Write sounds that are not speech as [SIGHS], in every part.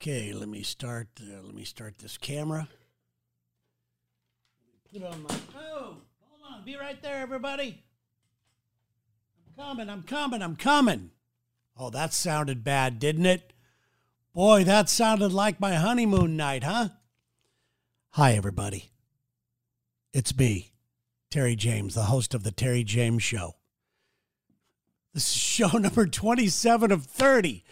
Okay, let me start. Uh, let me start this camera. Put on my. Oh, hold on. Be right there, everybody. I'm coming. I'm coming. I'm coming. Oh, that sounded bad, didn't it? Boy, that sounded like my honeymoon night, huh? Hi, everybody. It's me, Terry Jaymes, the host of The Terry Jaymes Show. This is show [LAUGHS] number 27 of 30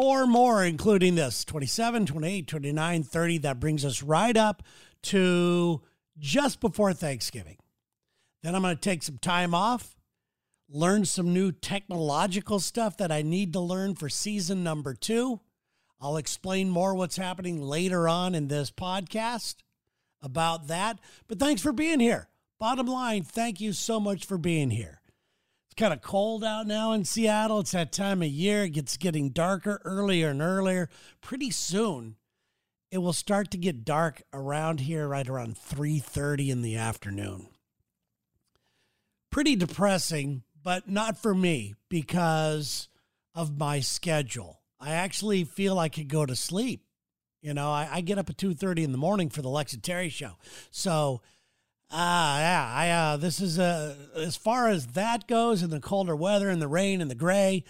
four more, including this 27, 28, 29, 30. That brings us right up to just before Thanksgiving. Then I'm going to take some time off, learn some new technological stuff that I need to learn for season number two. I'll explain more what's happening later on in this podcast about that. But thanks for being here. Bottom line, thank you so much for being here kind of cold out now in Seattle. It's that time of year. It gets getting darker earlier and earlier. Pretty soon, it will start to get dark around here right around 3:30 in the afternoon. Pretty depressing, but not for me because of my schedule. I actually feel I could go to sleep. You know, I, I get up at 2:30 in the morning for the Lex Terry show. So Ah, yeah. I uh, this is uh, as far as that goes, in the colder weather and the rain and the gray.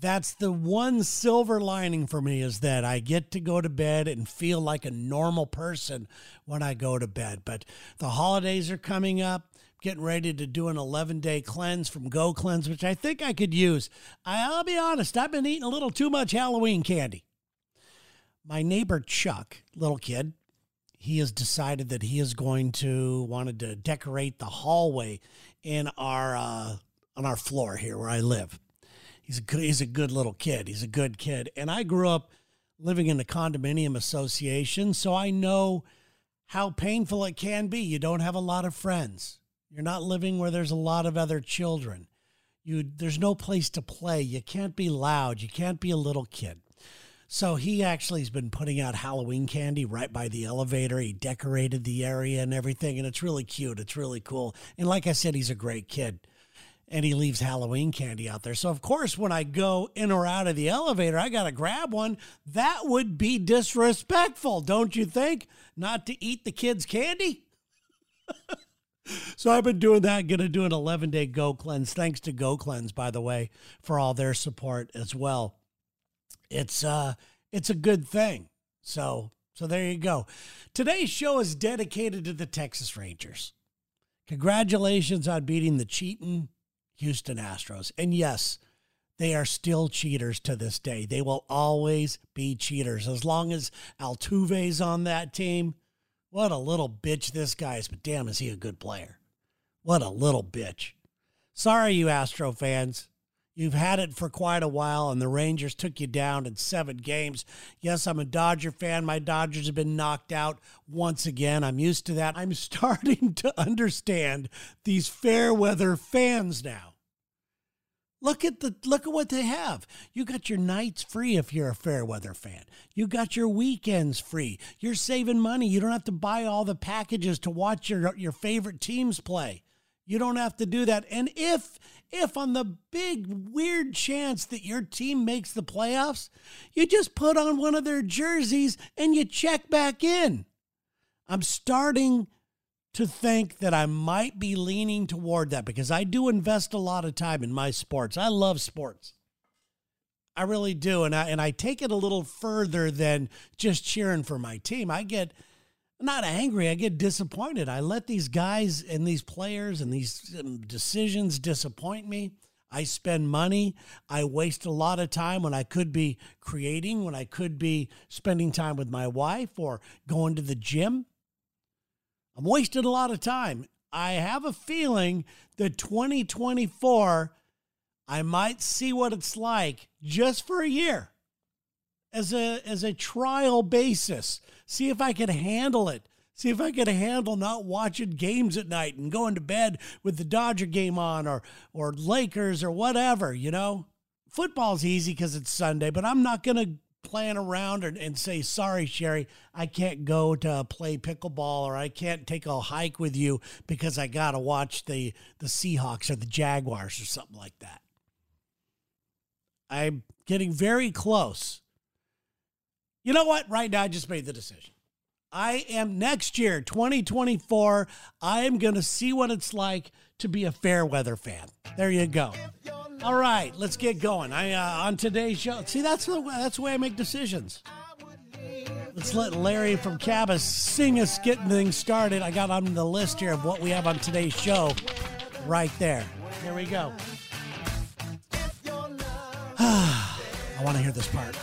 That's the one silver lining for me is that I get to go to bed and feel like a normal person when I go to bed. But the holidays are coming up. Getting ready to do an 11 day cleanse from Go Cleanse, which I think I could use. I'll be honest, I've been eating a little too much Halloween candy. My neighbor Chuck, little kid, he has decided that he is going to wanted to decorate the hallway in our uh, on our floor here where I live. He's a good, he's a good little kid. He's a good kid, and I grew up living in a condominium association, so I know how painful it can be. You don't have a lot of friends. You're not living where there's a lot of other children. You there's no place to play. You can't be loud. You can't be a little kid. So he actually has been putting out Halloween candy right by the elevator. He decorated the area and everything, and it's really cute. It's really cool. And like I said, he's a great kid. And he leaves Halloween candy out there. So, of course, when I go in or out of the elevator, I got to grab one. That would be disrespectful, don't you think? Not to eat the kids' candy? [LAUGHS] so I've been doing that. Going to do an 11 day Go Cleanse. Thanks to Go Cleanse, by the way, for all their support as well it's uh it's a good thing. So so there you go. Today's show is dedicated to the Texas Rangers. Congratulations on beating the cheating Houston Astros. And yes, they are still cheaters to this day. They will always be cheaters as long as Altuve's on that team. What a little bitch this guy is, but damn, is he a good player. What a little bitch. Sorry, you Astro fans. You've had it for quite a while, and the Rangers took you down in seven games. Yes, I'm a Dodger fan. My Dodgers have been knocked out once again. I'm used to that. I'm [LAUGHS] starting to understand these fair weather fans now. Look at the look at what they have. You got your nights free if you're a fair weather fan. You got your weekends free. You're saving money. You don't have to buy all the packages to watch your your favorite teams play. You don't have to do that. And if if on the big weird chance that your team makes the playoffs, you just put on one of their jerseys and you check back in. I'm starting to think that I might be leaning toward that because I do invest a lot of time in my sports. I love sports. I really do and I and I take it a little further than just cheering for my team. I get not angry. I get disappointed. I let these guys and these players and these um, decisions disappoint me. I spend money. I waste a lot of time when I could be creating, when I could be spending time with my wife or going to the gym. I'm wasting a lot of time. I have a feeling that 2024, I might see what it's like just for a year as a as a trial basis. See if I can handle it. See if I can handle not watching games at night and going to bed with the Dodger game on or or Lakers or whatever, you know? Football's easy because it's Sunday, but I'm not gonna plan around and, and say, sorry, Sherry, I can't go to play pickleball or I can't take a hike with you because I gotta watch the the Seahawks or the Jaguars or something like that. I'm getting very close You know what? Right now, I just made the decision. I am next year, 2024. I am going to see what it's like to be a fair weather fan. There you go. All right, let's get going. I uh, on today's show. See, that's the way, that's the way I make decisions. Let's let Larry from Cabas sing us getting things started. I got on the list here of what we have on today's show, right there. Here we go. [SIGHS] I want to hear this part.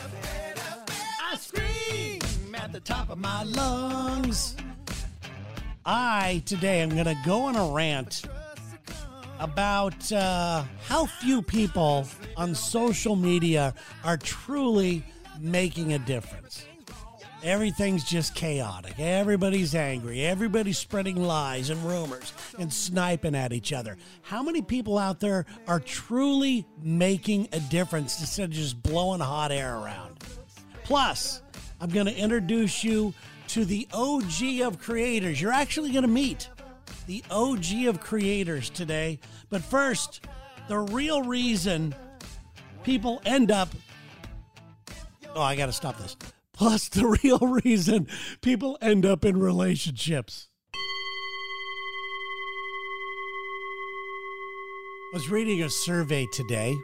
At the top of my lungs. I today am going to go on a rant about uh, how few people on social media are truly making a difference. Everything's just chaotic. Everybody's angry. Everybody's spreading lies and rumors and sniping at each other. How many people out there are truly making a difference instead of just blowing hot air around? Plus, I'm going to introduce you to the OG of creators. You're actually going to meet the OG of creators today. But first, the real reason people end up. Oh, I got to stop this. Plus, the [LAUGHS] real reason people end up in relationships. I was reading a survey today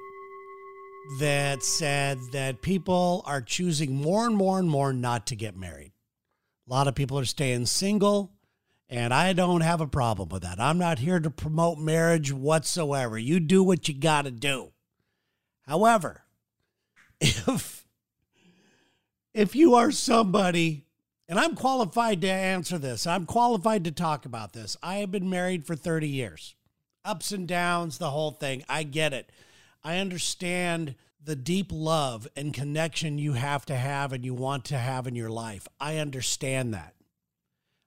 that said that people are choosing more and more and more not to get married. A lot of people are staying single, and I don't have a problem with that. I'm not here to promote marriage whatsoever. You do what you got to do. However, [LAUGHS] if if you are somebody and I'm qualified to answer this. I'm qualified to talk about this. I have been married for 30 years. Ups and downs, the whole thing. I get it. I understand the deep love and connection you have to have and you want to have in your life. I understand that.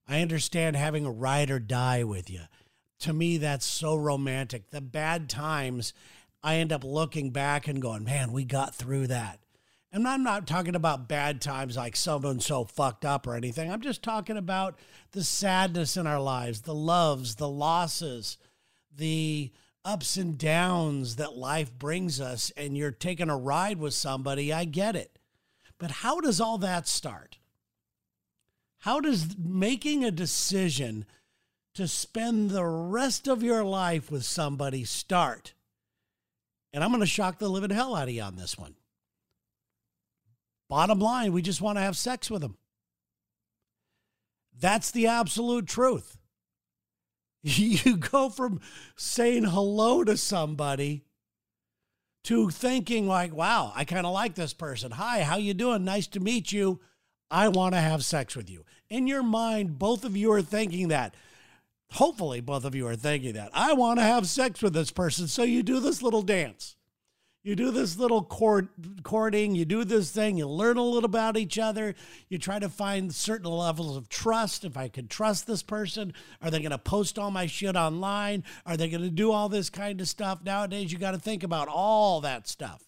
I understand having a ride or die with you. To me, that's so romantic. The bad times, I end up looking back and going, man, we got through that. And I'm not talking about bad times like someone so fucked up or anything. I'm just talking about the sadness in our lives, the loves, the losses, the ups and downs that life brings us. And you're taking a ride with somebody. I get it. But how does all that start? How does making a decision to spend the rest of your life with somebody start? And I'm going to shock the living hell out of you on this one. Bottom line, we just want to have sex with them. That's the absolute truth. [LAUGHS] You go from saying hello to somebody to thinking like, "Wow, I kind of like this person. Hi, how you doing? Nice to meet you. I want to have sex with you." In your mind, both of you are thinking that. Hopefully, both of you are thinking that. I want to have sex with this person. So you do this little dance. You do this little court, courting, you do this thing, you learn a little about each other, you try to find certain levels of trust. If I can trust this person, are they going to post all my shit online? Are they going to do all this kind of stuff? Nowadays, you got to think about all that stuff.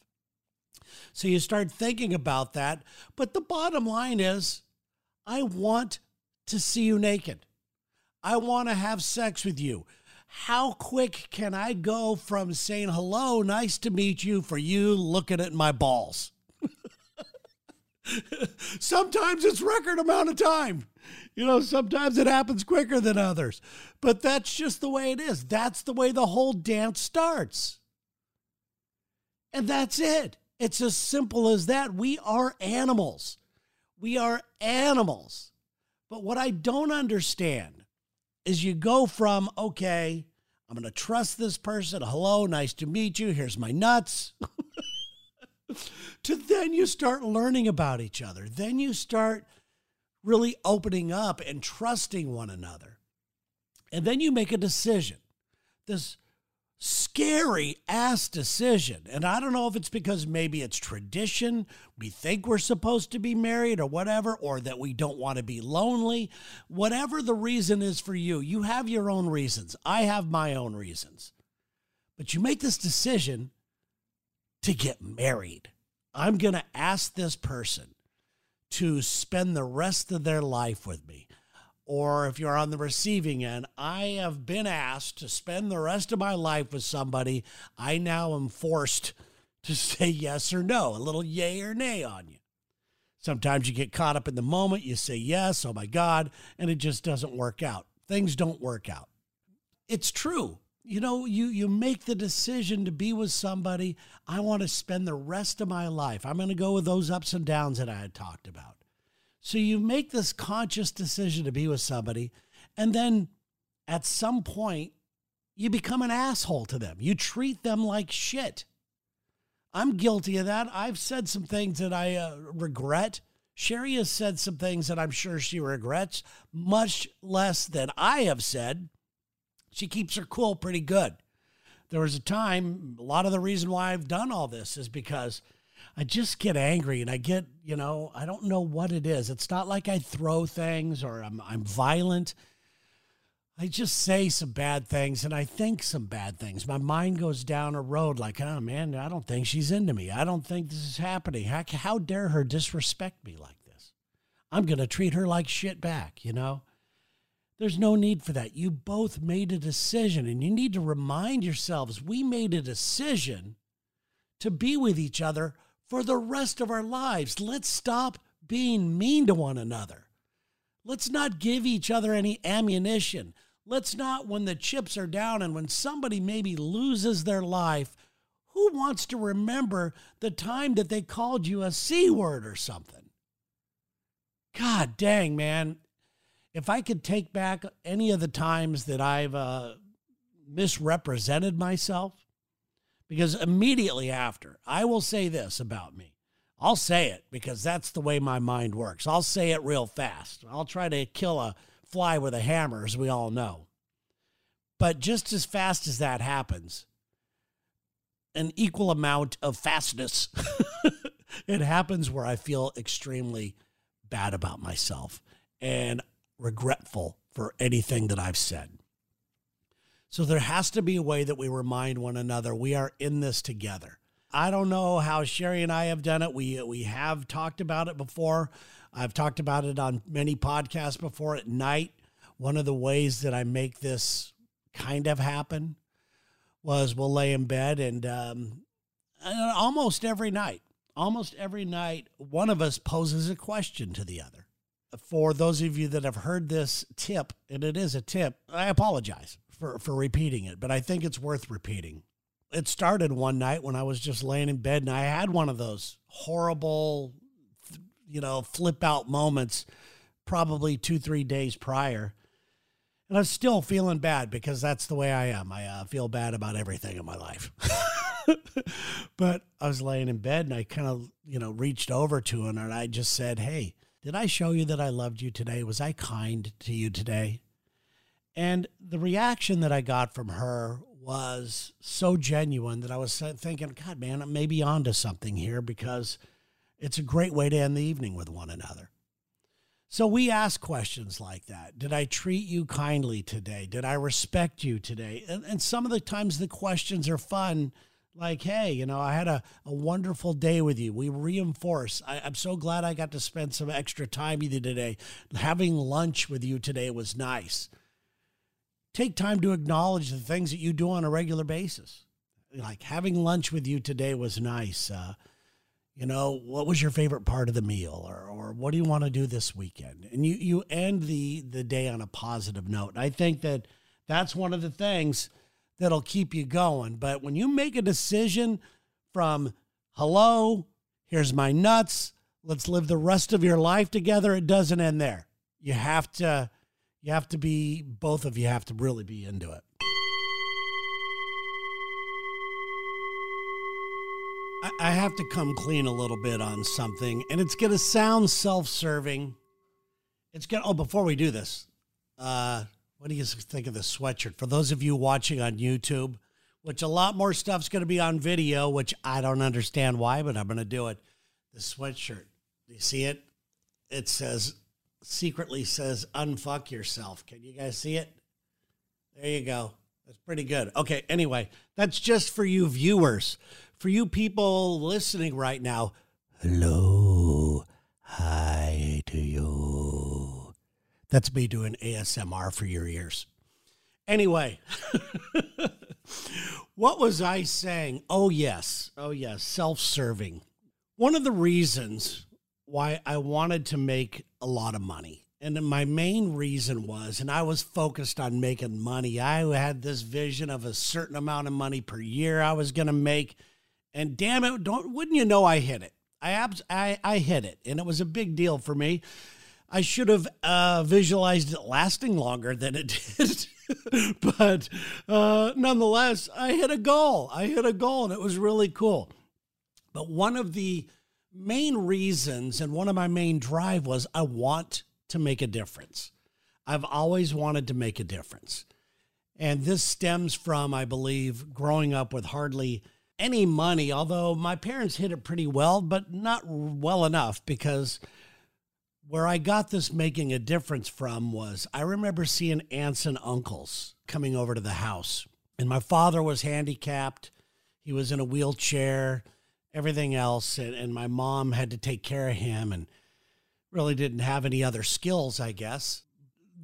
So you start thinking about that. But the bottom line is, I want to see you naked. I want to have sex with you. How quick can I go from saying hello, nice to meet you, for you looking at my balls? [LAUGHS] sometimes it's record amount of time. You know, sometimes it happens quicker than others. But that's just the way it is. That's the way the whole dance starts. And that's it. It's as simple as that. We are animals. We are animals. But what I don't understand is you go from, okay, I'm going to trust this person. Hello, nice to meet you. Here's my nuts. [LAUGHS] to then you start learning about each other. Then you start really opening up and trusting one another. And then you make a decision. This scary ass decision. And I don't know if it's because maybe it's tradition, we think we're supposed to be married or whatever, or that we don't want to be lonely. Whatever the reason is for you, you have your own reasons. I have my own reasons. But you make this decision to get married. I'm going to ask this person to spend the rest of their life with me or if you're on the receiving end, I have been asked to spend the rest of my life with somebody. I now am forced to say yes or no, a little yay or nay on you. Sometimes you get caught up in the moment, you say yes, oh my God, and it just doesn't work out. Things don't work out. It's true. You know, you you make the decision to be with somebody. I want to spend the rest of my life. I'm going to go with those ups and downs that I had talked about. So you make this conscious decision to be with somebody, and then at some point, you become an asshole to them. You treat them like shit. I'm guilty of that. I've said some things that I uh, regret. Sherry has said some things that I'm sure she regrets, much less than I have said. She keeps her cool pretty good. There was a time, a lot of the reason why I've done all this is because I just get angry and I get, you know, I don't know what it is. It's not like I throw things or I'm, I'm violent. I just say some bad things and I think some bad things. My mind goes down a road like, oh man, I don't think she's into me. I don't think this is happening. How, how dare her disrespect me like this? I'm going to treat her like shit back, you know? There's no need for that. You both made a decision and you need to remind yourselves we made a decision to be with each other for the rest of our lives. Let's stop being mean to one another. Let's not give each other any ammunition. Let's not, when the chips are down and when somebody maybe loses their life, who wants to remember the time that they called you a C word or something? God dang, man. If I could take back any of the times that I've uh, misrepresented myself, because immediately after, I will say this about me. I'll say it because that's the way my mind works. I'll say it real fast. I'll try to kill a fly with a hammer, as we all know. But just as fast as that happens, an equal amount of fastness, [LAUGHS] it happens where I feel extremely bad about myself and regretful for anything that I've said. So there has to be a way that we remind one another we are in this together. I don't know how Sherry and I have done it. We we have talked about it before. I've talked about it on many podcasts before at night. One of the ways that I make this kind of happen was we'll lay in bed and um, almost every night, almost every night, one of us poses a question to the other. For those of you that have heard this tip, and it is a tip, I apologize for, for repeating it, but I think it's worth repeating. It started one night when I was just laying in bed and I had one of those horrible, you know, flip out moments probably two, three days prior. And I'm still feeling bad because that's the way I am. I uh, feel bad about everything in my life. [LAUGHS] but I was laying in bed and I kind of, you know, reached over to her and I just said, Hey, did I show you that I loved you today? Was I kind to you today? And the reaction that I got from her was so genuine that I was thinking, God, man, I may be onto something here because it's a great way to end the evening with one another. So we ask questions like that. Did I treat you kindly today? Did I respect you today? And, and some of the times the questions are fun, like, hey, you know, I had a, a wonderful day with you. We reinforce. I, I'm so glad I got to spend some extra time with you today. Having lunch with you today was nice take time to acknowledge the things that you do on a regular basis. Like having lunch with you today was nice. Uh, you know, what was your favorite part of the meal, or or what do you want to do this weekend? And you you end the the day on a positive note. I think that that's one of the things that'll keep you going. But when you make a decision from hello, here's my nuts, let's live the rest of your life together, it doesn't end there. You have to you have to be, both of you have to really be into it. I, have to come clean a little bit on something, and it's going to sound self serving. It's going to, oh, before we do this, uh, what do you think of the sweatshirt? For those of you watching on YouTube, which a lot more stuff's going to be on video, which I don't understand why, but I'm going to do it. The sweatshirt. Do you see it? It says secretly says unfuck yourself. Can you guys see it? There you go. That's pretty good. Okay, anyway, that's just for you viewers. For you people listening right now, hello. Hi to you. That's me doing ASMR for your ears. Anyway, [LAUGHS] what was I saying? Oh, yes. Oh, yes. Self serving. One of the reasons why I wanted to make a lot of money. And my main reason was, and I was focused on making money. I had this vision of a certain amount of money per year I was going to make. And damn it, don't wouldn't you know I hit it. I abs- I I hit it, and it was a big deal for me. I should have uh, visualized it lasting longer than it [LAUGHS] did. but uh, nonetheless, I hit a goal. I hit a goal, and it was really cool. But one of the main reasons and one of my main drive was I want to make a difference. I've always wanted to make a difference. And this stems from, I believe, growing up with hardly any money, although my parents hit it pretty well, but not well enough because where I got this making a difference from was I remember seeing aunts and uncles coming over to the house. And my father was handicapped, he was in a wheelchair, everything else. And, and my mom had to take care of him and really didn't have any other skills, I guess.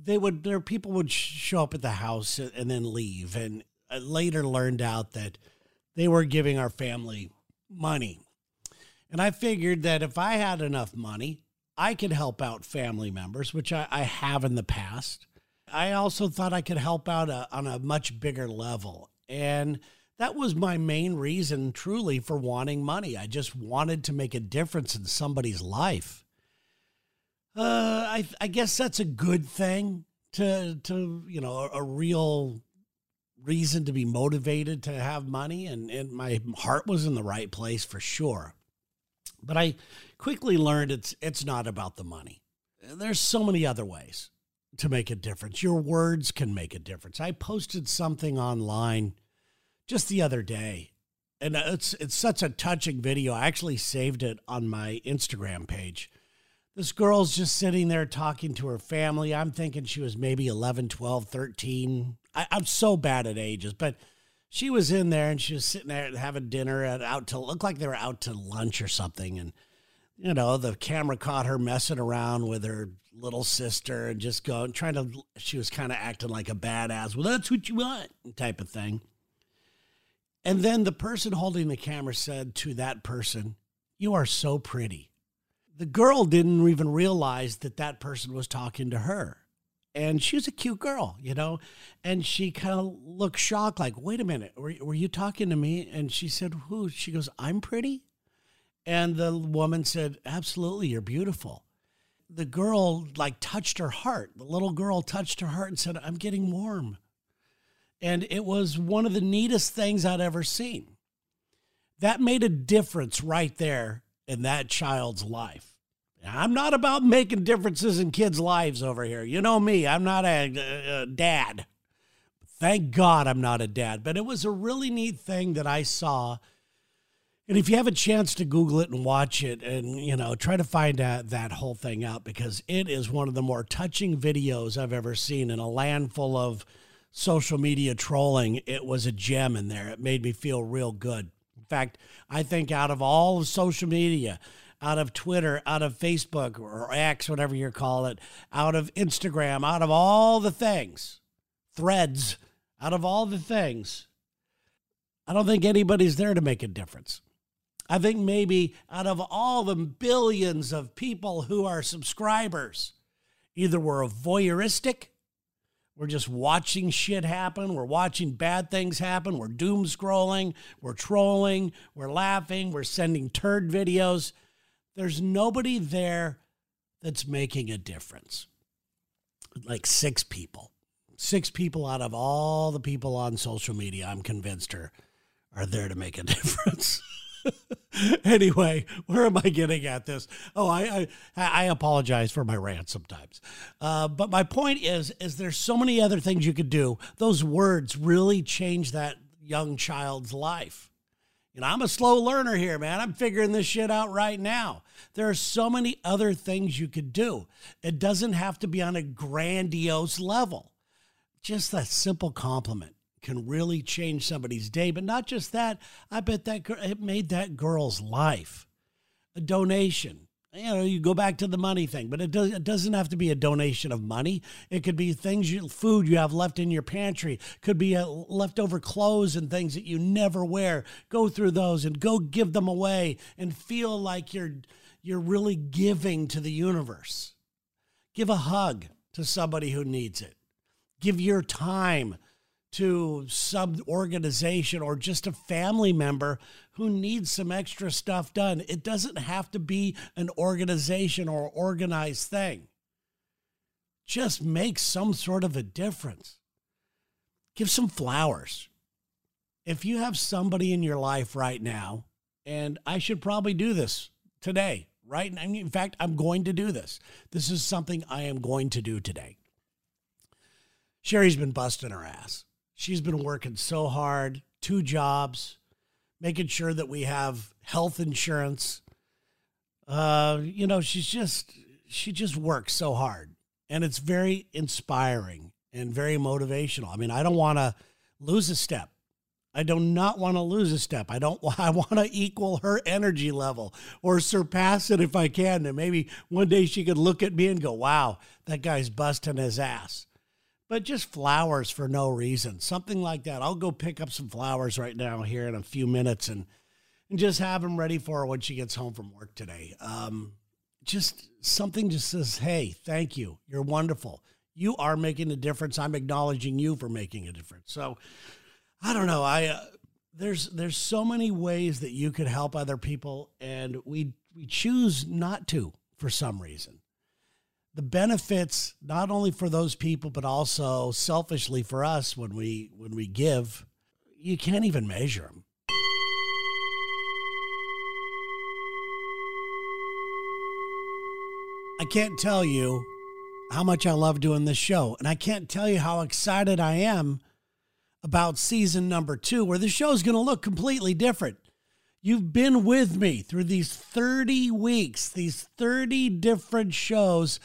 They would, their people would show up at the house and then leave. And I later learned out that they were giving our family money. And I figured that if I had enough money, I could help out family members, which I, I have in the past. I also thought I could help out a, on a much bigger level. And that was my main reason, truly, for wanting money. I just wanted to make a difference in somebody's life. Uh, I, I guess that's a good thing to, to you know, a, a real reason to be motivated to have money and, and my heart was in the right place for sure. But I quickly learned it's it's not about the money. There's so many other ways to make a difference. Your words can make a difference. I posted something online just the other day and it's it's such a touching video. I actually saved it on my Instagram page. This girl's just sitting there talking to her family. I'm thinking she was maybe 11, 12, 13, I, I'm so bad at ages, but she was in there and she was sitting there having dinner at out to look like they were out to lunch or something. And, you know, the camera caught her messing around with her little sister and just going, trying to, she was kind of acting like a badass. Well, that's what you want, type of thing. And then the person holding the camera said to that person, You are so pretty. The girl didn't even realize that that person was talking to her and she was a cute girl, you know, and she kind of looked shocked, like, "Wait a minute, were, were you talking to me?" And she said, "Who?" She goes, "I'm pretty," and the woman said, "Absolutely, you're beautiful." The girl like touched her heart. The little girl touched her heart and said, "I'm getting warm," and it was one of the neatest things I'd ever seen. That made a difference right there in that child's life I'm not about making differences in kids' lives over here. You know me, I'm not a, a, a, dad. Thank God I'm not a dad. But it was a really neat thing that I saw. And if you have a chance to Google it and watch it and, you know, try to find out that whole thing out because it is one of the more touching videos I've ever seen in a land full of social media trolling. It was a gem in there. It made me feel real good. In fact, I think out of all of social media, out of Twitter, out of Facebook or X, whatever you call it, out of Instagram, out of all the things, threads, out of all the things, I don't think anybody's there to make a difference. I think maybe out of all the billions of people who are subscribers, either we're voyeuristic, we're just watching shit happen, we're watching bad things happen, we're doom scrolling, we're trolling, we're laughing, we're sending turd videos. There's nobody there that's making a difference. Like six people. Six people out of all the people on social media, I'm convinced are, are there to make a [LAUGHS] difference. [LAUGHS] anyway, where am I getting at this? Oh, I I, I apologize for my rant sometimes, uh, but my point is is there's so many other things you could do. Those words really change that young child's life. You know, I'm a slow learner here, man. I'm figuring this shit out right now. There are so many other things you could do. It doesn't have to be on a grandiose level. Just that simple compliment can really change somebody's day. But not just that, I bet that it made that girl's life. A donation, you know, you go back to the money thing, but it, does, it doesn't have to be a donation of money. It could be things, you, food you have left in your pantry, could be a, leftover clothes and things that you never wear. Go through those and go give them away and feel like you're you're really giving to the universe. Give a hug to somebody who needs it. Give your time to some organization or just a family member who needs some extra stuff done. It doesn't have to be an organization or organized thing. Just make some sort of a difference. Give some flowers. If you have somebody in your life right now, and I should probably do this today, right? In fact, I'm going to do this. This is something I am going to do today. Sherry's been busting her ass. She's been working so hard, two jobs, making sure that we have health insurance. Uh, you know, she's just she just works so hard. And it's very inspiring and very motivational. I mean, I don't want to lose a step. I do not want to lose a step. I don't [LAUGHS] I want to equal her energy level or surpass it if I can. And maybe one day she could look at me and go, "Wow, that guy's busting his ass." But just flowers for no reason. Something like that. I'll go pick up some flowers right now here in a few minutes and and just have them ready for her when she gets home from work today. Um, just something just says, "Hey, thank you. You're wonderful. You are making a difference. I'm acknowledging you for making a difference." So I don't know. I uh, there's there's so many ways that you could help other people, and we we choose not to for some reason. The benefits not only for those people, but also selfishly for us when we when we give, you can't even measure them. I can't tell you how much I love doing this show, and I can't tell you how excited I am about season number two, where the show is going to look completely different. You've been with me through these 30 weeks, these 30 different shows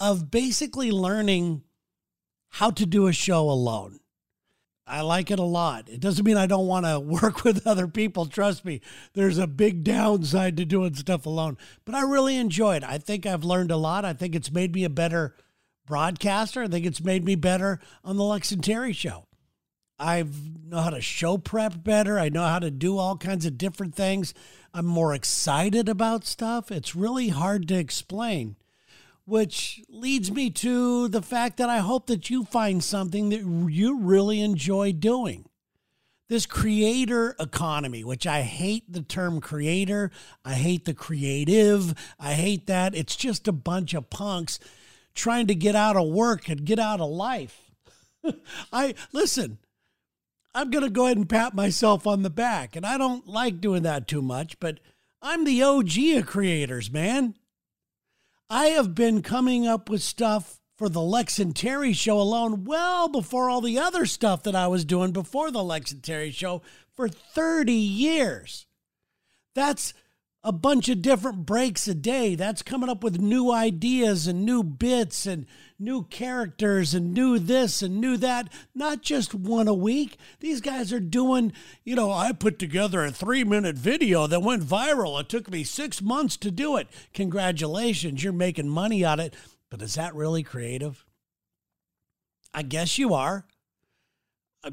of basically learning how to do a show alone. I like it a lot. It doesn't mean I don't want to [LAUGHS] work with other people. Trust me, there's a big downside to doing stuff alone, but I really enjoy it. I think I've learned a lot. I think it's made me a better broadcaster. I think it's made me better on the Lex and Terry show. I know how to show prep better. I know how to do all kinds of different things. I'm more excited about stuff. It's really hard to explain, which leads me to the fact that I hope that you find something that you really enjoy doing. This creator economy, which I hate the term creator, I hate the creative, I hate that. It's just a bunch of punks trying to get out of work and get out of life. [LAUGHS] I listen, I'm going to go ahead and pat myself on the back. And I don't like doing that too much, but I'm the OG of creators, man. I have been coming up with stuff for the Lex and Terry show alone well before all the other stuff that I was doing before the Lex and Terry show for 30 years. That's a bunch of different breaks a day. That's coming up with new ideas and new bits and new characters and new this and new that. Not just one a week. These guys are doing, you know, I put together a three minute video that went viral. It took me six months to do it. Congratulations, you're making money on it. But is that really creative? I guess you are.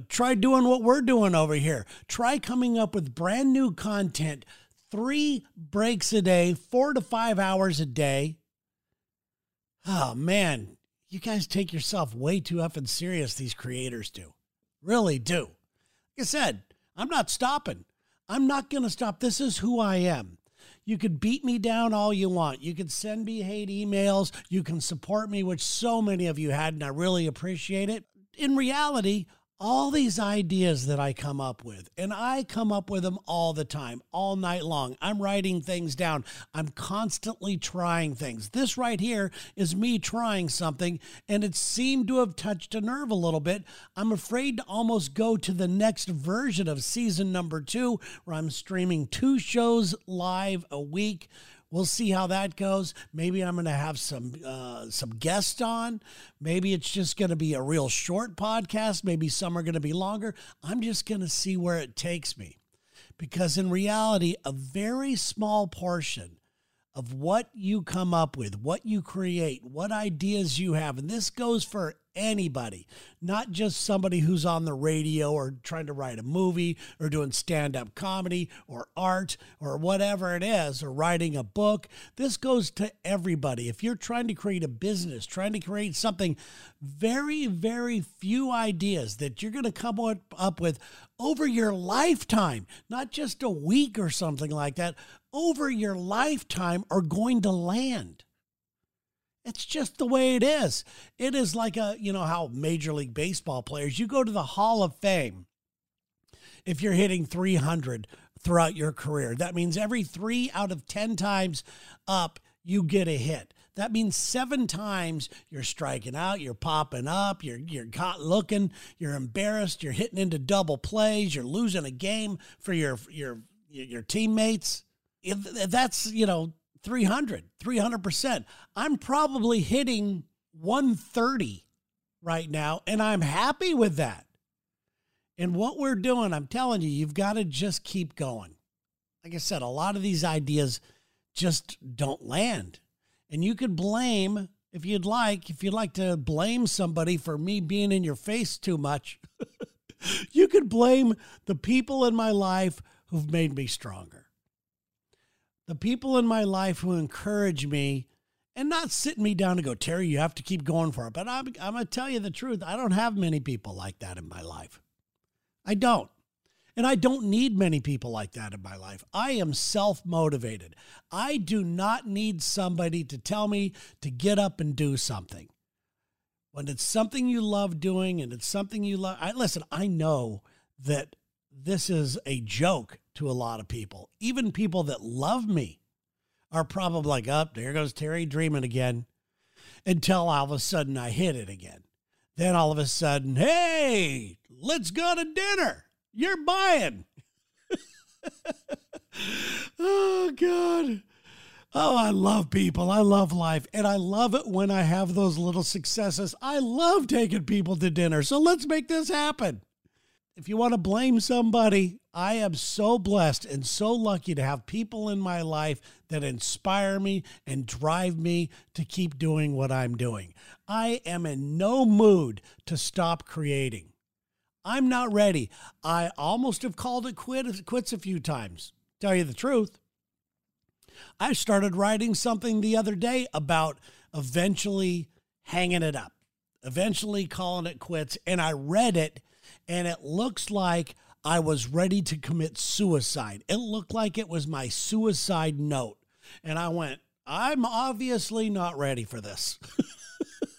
Try doing what we're doing over here. Try coming up with brand new content three breaks a day, four to five hours a day. Oh man, you guys take yourself way too effing serious, these creators do. Really do. Like I said, I'm not stopping. I'm not going to stop. This is who I am. You could beat me down all you want. You could send me hate emails. You can support me, which so many of you had, and I really appreciate it. In reality, all these ideas that I come up with, and I come up with them all the time, all night long. I'm writing things down. I'm constantly trying things. This right here is me trying something, and it seemed to have touched a nerve a little bit. I'm afraid to almost go to the next version of season number two, where I'm streaming two shows live a week We'll see how that goes. Maybe I'm going to have some uh, some guests on. Maybe it's just going to be a real short podcast. Maybe some are going to be longer. I'm just going to see where it takes me, because in reality, a very small portion of what you come up with, what you create, what ideas you have, and this goes for anybody, not just somebody who's on the radio or trying to write a movie or doing stand up comedy or art or whatever it is, or writing a book. This goes to everybody. If you're trying to create a business, trying to create something, very, very few ideas that you're going to come up with over your lifetime, not just a week or something like that, over your lifetime are going to land. It's just the way it is. It is like a, you know, how Major League Baseball players, you go to the Hall of Fame if you're hitting 300 throughout your career. That means every three out of 10 times up, you get a hit. That means seven times you're striking out, you're popping up, you're you're caught looking, you're embarrassed, you're hitting into double plays, you're losing a game for your your your teammates. If that's you know 300, 300%. I'm probably hitting 130 right now, and I'm happy with that. And what we're doing, I'm telling you, you've got to just keep going. Like I said, a lot of these ideas just don't land. And you could blame, if you'd like, if you'd like to blame somebody for me being in your face too much, [LAUGHS] you could blame the people in my life who've made me stronger the people in my life who encourage me and not sitting me down to go, Terry, you have to keep going for it. But I'm, I'm going to tell you the truth. I don't have many people like that in my life. I don't. And I don't need many people like that in my life. I am self motivated. I do not need somebody to tell me to get up and do something. When it's something you love doing and it's something you love, I, listen, I know that this is a joke to a lot of people. Even people that love me are probably like, up, oh, there goes Terry dreaming again. Until all of a sudden I hit it again. Then all of a sudden, hey, let's go to dinner. You're buying. [LAUGHS] oh, God. Oh, I love people. I love life. And I love it when I have those little successes. I love taking people to dinner. So let's make this happen if you want to blame somebody, I am so blessed and so lucky to have people in my life that inspire me and drive me to keep doing what I'm doing. I am in no mood to stop creating. I'm not ready. I almost have called it quit, quits a few times. Tell you the truth. I started writing something the other day about eventually hanging it up, eventually calling it quits. And I read it and it looks like I was ready to commit suicide. It looked like it was my suicide note. And I went, I'm obviously not ready for this.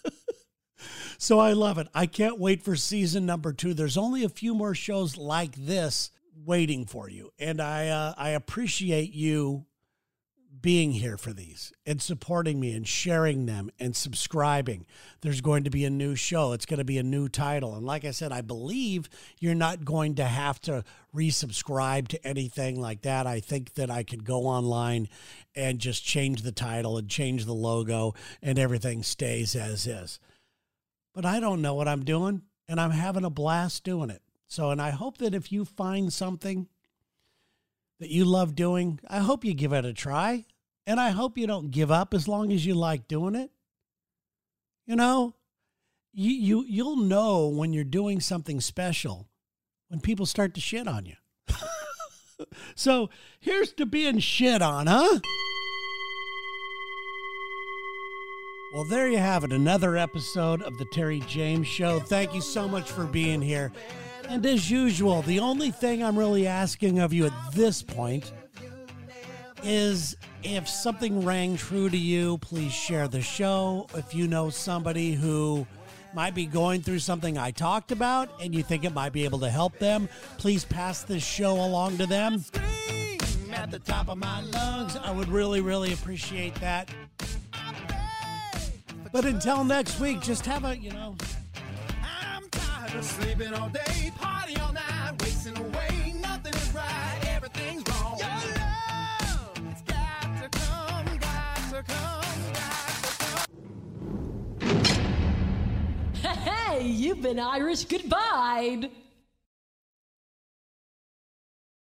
[LAUGHS] so I love it. I can't wait for season number two. There's only a few more shows like this waiting for you. And I, uh, I appreciate you being here for these and supporting me and sharing them and subscribing. There's going to be a new show. It's going to be a new title. And like I said, I believe you're not going to have to resubscribe to anything like that. I think that I could go online and just change the title and change the logo and everything stays as is. But I don't know what I'm doing and I'm having a blast doing it. So, and I hope that if you find something that you love doing, I hope you give it a try. And I hope you don't give up as long as you like doing it. You know, you, you you'll know when you're doing something special when people start to shit on you. [LAUGHS] so here's to being shit on, huh? Well, there you have it. Another episode of the Terry Jaymes Show. Thank you so much for being here. And as usual, the only thing I'm really asking of you at this point is if something rang true to you, please share the show. If you know somebody who might be going through something I talked about and you think it might be able to help them, please pass this show along to them. At the top of my lungs, I would really, really appreciate that. But until next week, just have a, you know, sleeping all day, party all night, wasting away. Nothing is right, everything's wrong. Your love, it's got to come, got to come, got to come. Hey, you've been Irish goodbye.